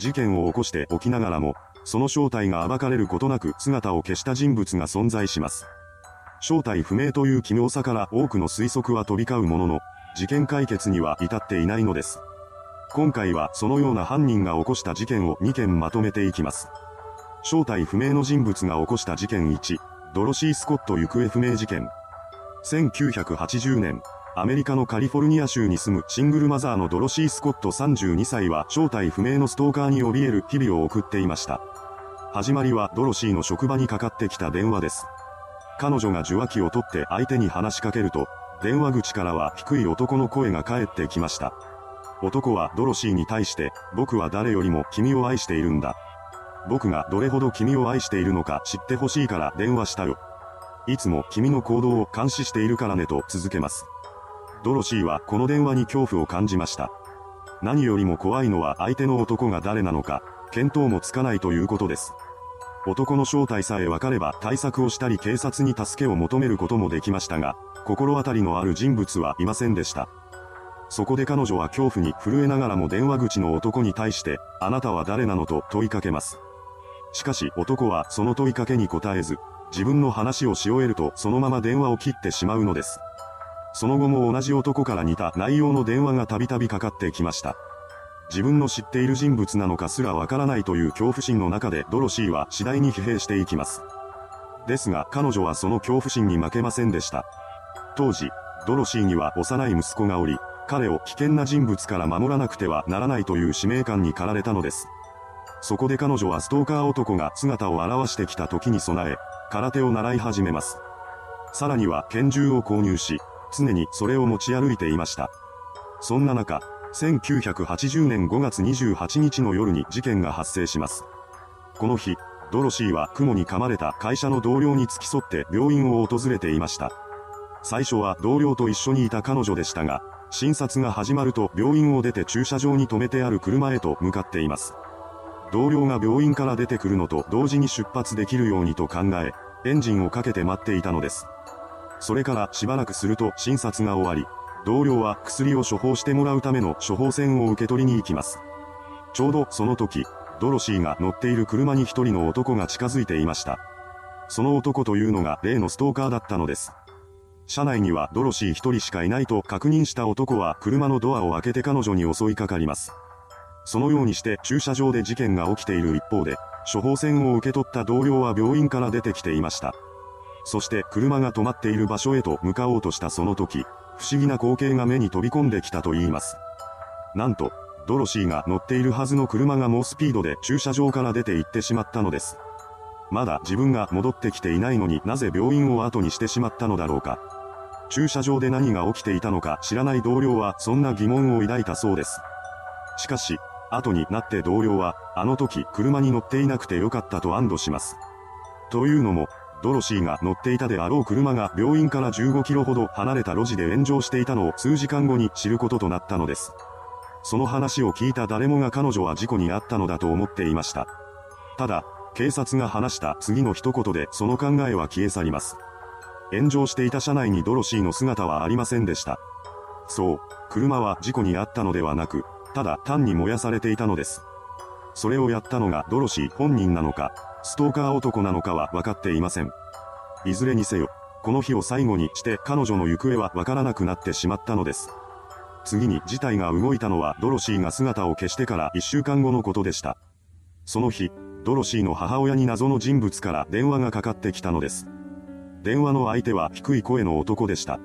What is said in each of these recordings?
事件を起こしておきながらも、その正体が暴かれることなく姿を消した人物が存在します。正体不明という奇妙さから多くの推測は飛び交うものの、事件解決には至っていないのです。今回はそのような犯人が起こした事件を2件まとめていきます。正体不明の人物が起こした事件1、ドロシー・スコット行方不明事件。1980年、アメリカのカリフォルニア州に住むシングルマザーのドロシー・スコット32歳は正体不明のストーカーに怯える日々を送っていました。始まりはドロシーの職場にかかってきた電話です。彼女が受話器を取って相手に話しかけると、電話口からは低い男の声が返ってきました。男はドロシーに対して、僕は誰よりも君を愛しているんだ。僕がどれほど君を愛しているのか知ってほしいから電話したよ。いつも君の行動を監視しているからねと続けます。ドロシーはこの電話に恐怖を感じました。何よりも怖いのは相手の男が誰なのか、見当もつかないということです。男の正体さえ分かれば対策をしたり警察に助けを求めることもできましたが、心当たりのある人物はいませんでした。そこで彼女は恐怖に震えながらも電話口の男に対して、あなたは誰なのと問いかけます。しかし男はその問いかけに答えず、自分の話をし終えるとそのまま電話を切ってしまうのです。その後も同じ男から似た内容の電話がたびたびかかってきました。自分の知っている人物なのかすらわからないという恐怖心の中でドロシーは次第に疲弊していきます。ですが彼女はその恐怖心に負けませんでした。当時、ドロシーには幼い息子がおり、彼を危険な人物から守らなくてはならないという使命感に駆られたのです。そこで彼女はストーカー男が姿を現してきた時に備え、空手を習い始めます。さらには拳銃を購入し、常にそれを持ち歩いていました。そんな中、1980年5月28日の夜に事件が発生します。この日、ドロシーは雲に噛まれた会社の同僚に付き添って病院を訪れていました。最初は同僚と一緒にいた彼女でしたが、診察が始まると病院を出て駐車場に停めてある車へと向かっています。同僚が病院から出てくるのと同時に出発できるようにと考え、エンジンをかけて待っていたのです。それからしばらくすると診察が終わり、同僚は薬を処方してもらうための処方箋を受け取りに行きます。ちょうどその時、ドロシーが乗っている車に一人の男が近づいていました。その男というのが例のストーカーだったのです。車内にはドロシー一人しかいないと確認した男は車のドアを開けて彼女に襲いかかります。そのようにして駐車場で事件が起きている一方で、処方箋を受け取った同僚は病院から出てきていました。そして車が止まっている場所へと向かおうとしたその時、不思議な光景が目に飛び込んできたと言います。なんと、ドロシーが乗っているはずの車が猛スピードで駐車場から出て行ってしまったのです。まだ自分が戻ってきていないのになぜ病院を後にしてしまったのだろうか。駐車場で何が起きていたのか知らない同僚はそんな疑問を抱いたそうです。しかし、後になって同僚は、あの時車に乗っていなくてよかったと安堵します。というのも、ドロシーが乗っていたであろう車が病院から15キロほど離れた路地で炎上していたのを数時間後に知ることとなったのです。その話を聞いた誰もが彼女は事故に遭ったのだと思っていました。ただ、警察が話した次の一言でその考えは消え去ります。炎上していた車内にドロシーの姿はありませんでした。そう、車は事故に遭ったのではなく、ただ単に燃やされていたのです。それをやったのがドロシー本人なのか、ストーカー男なのかは分かっていません。いずれにせよ、この日を最後にして彼女の行方は分からなくなってしまったのです。次に事態が動いたのはドロシーが姿を消してから1週間後のことでした。その日、ドロシーの母親に謎の人物から電話がかかってきたのです。電話の相手は低い声の男でした。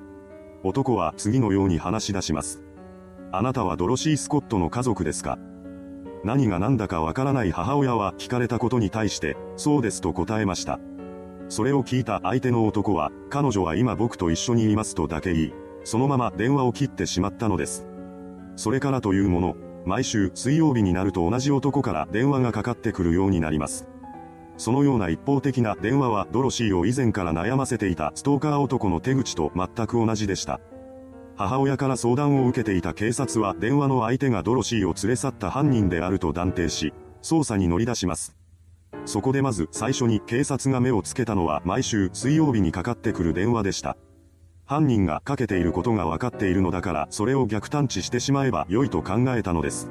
男は次のように話し出します。あなたはドロシー・スコットの家族ですか？何が何だかわからない母親は聞かれたことに対して、そうですと答えました。それを聞いた相手の男は、彼女は今僕と一緒にいますとだけ言い、そのまま電話を切ってしまったのです。それからというもの、毎週水曜日になると同じ男から電話がかかってくるようになります。そのような一方的な電話はドロシーを以前から悩ませていたストーカー男の手口と全く同じでした。母親から相談を受けていた警察は電話の相手がドロシーを連れ去った犯人であると断定し、捜査に乗り出します。そこでまず最初に警察が目をつけたのは毎週水曜日にかかってくる電話でした。犯人がかけていることが分かっているのだからそれを逆探知してしまえば良いと考えたのです。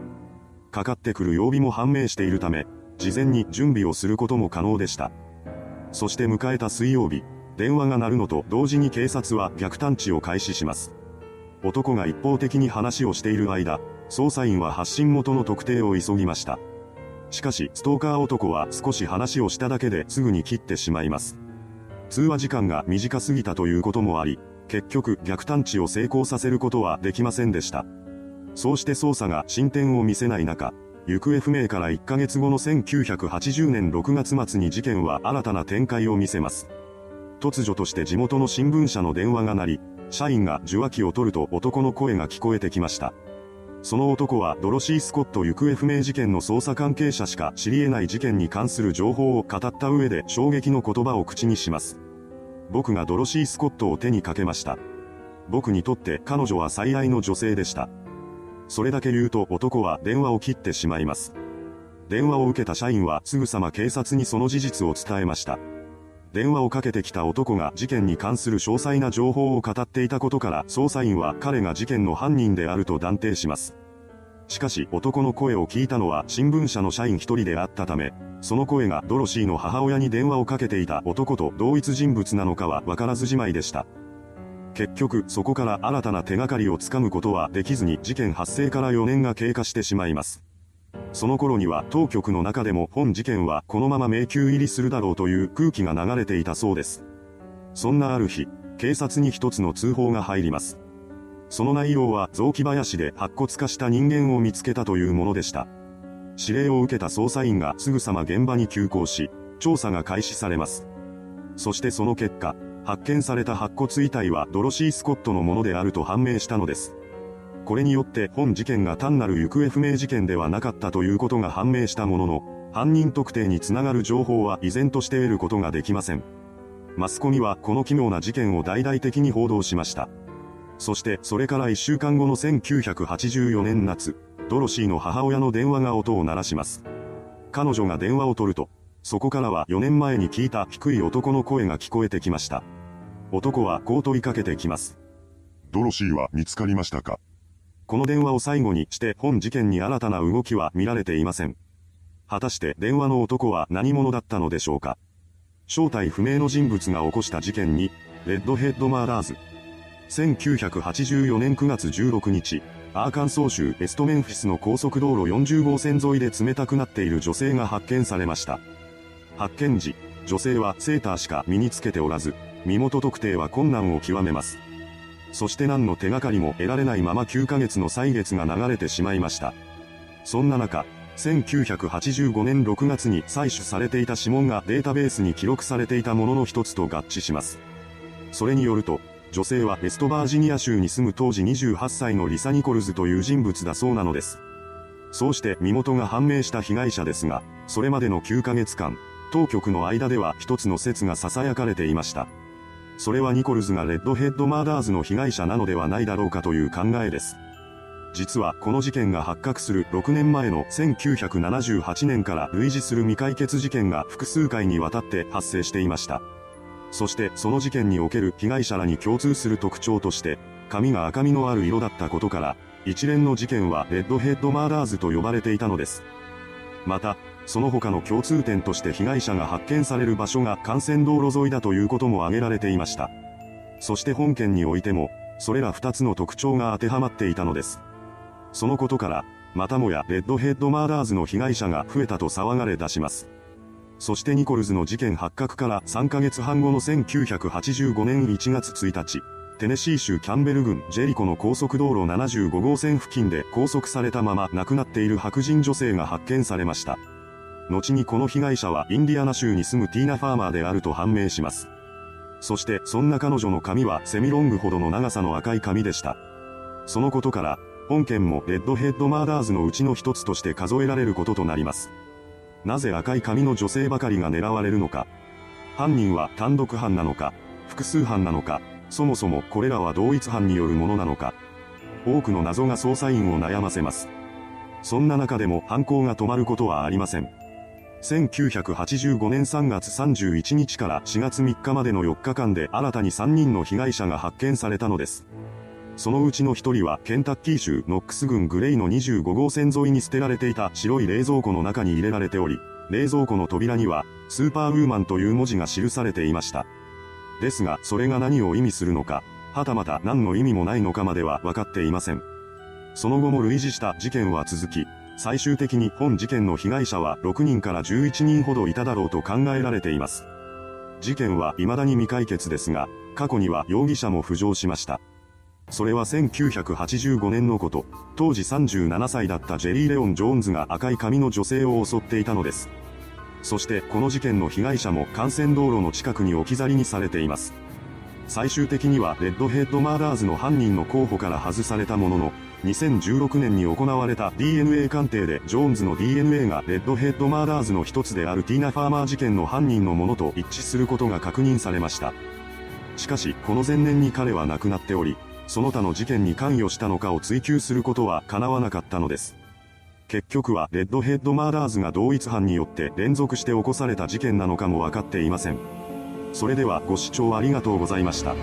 かかってくる曜日も判明しているため、事前に準備をすることも可能でした。そして迎えた水曜日、電話が鳴るのと同時に警察は逆探知を開始します。男が一方的に話をしている間、捜査員は発信元の特定を急ぎました。しかし、ストーカー男は少し話をしただけですぐに切ってしまいます。通話時間が短すぎたということもあり、結局逆探知を成功させることはできませんでした。そうして捜査が進展を見せない中、行方不明から1ヶ月後の1980年6月末に事件は新たな展開を見せます。突如として地元の新聞社の電話が鳴り、社員が受話器を取ると男の声が聞こえてきました。その男はドロシー・スコット行方不明事件の捜査関係者しか知り得ない事件に関する情報を語った上で衝撃の言葉を口にします。僕がドロシー・スコットを手にかけました。僕にとって彼女は最愛の女性でした。それだけ言うと男は電話を切ってしまいます。電話を受けた社員はすぐさま警察にその事実を伝えました。電話をかけてきた男が事件に関する詳細な情報を語っていたことから捜査員は彼が事件の犯人であると断定します。しかし男の声を聞いたのは新聞社の社員一人であったため、その声がドロシーの母親に電話をかけていた男と同一人物なのかはわからずじまいでした。結局そこから新たな手がかりをつかむことはできずに事件発生から4年が経過してしまいます。その頃には当局の中でも本事件はこのまま迷宮入りするだろうという空気が流れていたそうです。そんなある日、警察に一つの通報が入ります。その内容は雑木林で白骨化した人間を見つけたというものでした。指令を受けた捜査員がすぐさま現場に急行し、調査が開始されます。そしてその結果、発見された白骨遺体はドロシー・スコットのものであると判明したのです。これによって本事件が単なる行方不明事件ではなかったということが判明したものの、犯人特定につながる情報は依然として得ることができません。マスコミはこの奇妙な事件を大々的に報道しました。そしてそれから1週間後の1984年夏、ドロシーの母親の電話が音を鳴らします。彼女が電話を取ると、そこからは4年前に聞いた低い男の声が聞こえてきました。男はこう問いかけてきます。ドロシーは見つかりましたか？この電話を最後にして本事件に新たな動きは見られていません。果たして電話の男は何者だったのでしょうか正体不明の人物が起こした事件に、レッドヘッドマーダーズ。1984年9月16日、アーカンソー州エストメンフィスの高速道路40号線沿いで冷たくなっている女性が発見されました。発見時、女性はセーターしか身につけておらず、身元特定は困難を極めます。そして何の手がかりも得られないまま9ヶ月の歳月が流れてしまいました。そんな中、1985年6月に採取されていた指紋がデータベースに記録されていたものの一つと合致します。それによると、女性はウェストバージニア州に住む当時28歳のリサ・ニコルズという人物だそうなのです。そうして身元が判明した被害者ですが、それまでの9ヶ月間、当局の間では一つの説が囁かれていました。それはニコルズがレッドヘッドマーダーズの被害者なのではないだろうかという考えです。実はこの事件が発覚する6年前の1978年から類似する未解決事件が複数回にわたって発生していました。そしてその事件における被害者らに共通する特徴として、髪が赤みのある色だったことから、一連の事件はレッドヘッドマーダーズと呼ばれていたのです。また、その他の共通点として被害者が発見される場所が幹線道路沿いだということも挙げられていました。そして本件においても、それら二つの特徴が当てはまっていたのです。そのことから、またもやレッドヘッドマーダーズの被害者が増えたと騒がれ出します。そしてニコルズの事件発覚から3ヶ月半後の1985年1月1日、テネシー州キャンベル郡ジェリコの高速道路75号線付近で拘束されたまま亡くなっている白人女性が発見されました。後にこの被害者はインディアナ州に住むティーナ・ファーマーであると判明します。そしてそんな彼女の髪はセミロングほどの長さの赤い髪でした。そのことから、本件もレッドヘッドマーダーズのうちの一つとして数えられることとなります。なぜ赤い髪の女性ばかりが狙われるのか。犯人は単独犯なのか、複数犯なのか、そもそもこれらは同一犯によるものなのか。多くの謎が捜査員を悩ませます。そんな中でも犯行が止まることはありません。1985年3月31日から4月3日までの4日間で新たに3人の被害者が発見されたのです。そのうちの一人はケンタッキー州ノックス郡グレイの25号線沿いに捨てられていた白い冷蔵庫の中に入れられており、冷蔵庫の扉には、スーパーウーマンという文字が記されていました。ですが、それが何を意味するのか、はたまた何の意味もないのかまでは分かっていません。その後も類似した事件は続き、最終的に本事件の被害者は6人から11人ほどいただろうと考えられています。事件は未だに未解決ですが、過去には容疑者も浮上しました。それは1985年のこと、当時37歳だったジェリー・レオン・ジョーンズが赤い髪の女性を襲っていたのです。そしてこの事件の被害者も幹線道路の近くに置き去りにされています。最終的にはレッドヘッドマーダーズの犯人の候補から外されたものの、2016年に行われた DNA 鑑定でジョーンズの DNA がレッドヘッドマーダーズの一つであるティーナ・ファーマー事件の犯人のものと一致することが確認されました。しかし、この前年に彼は亡くなっており、その他の事件に関与したのかを追及することは叶わなかったのです。結局はレッドヘッドマーダーズが同一犯によって連続して起こされた事件なのかもわかっていません。それではご視聴ありがとうございました。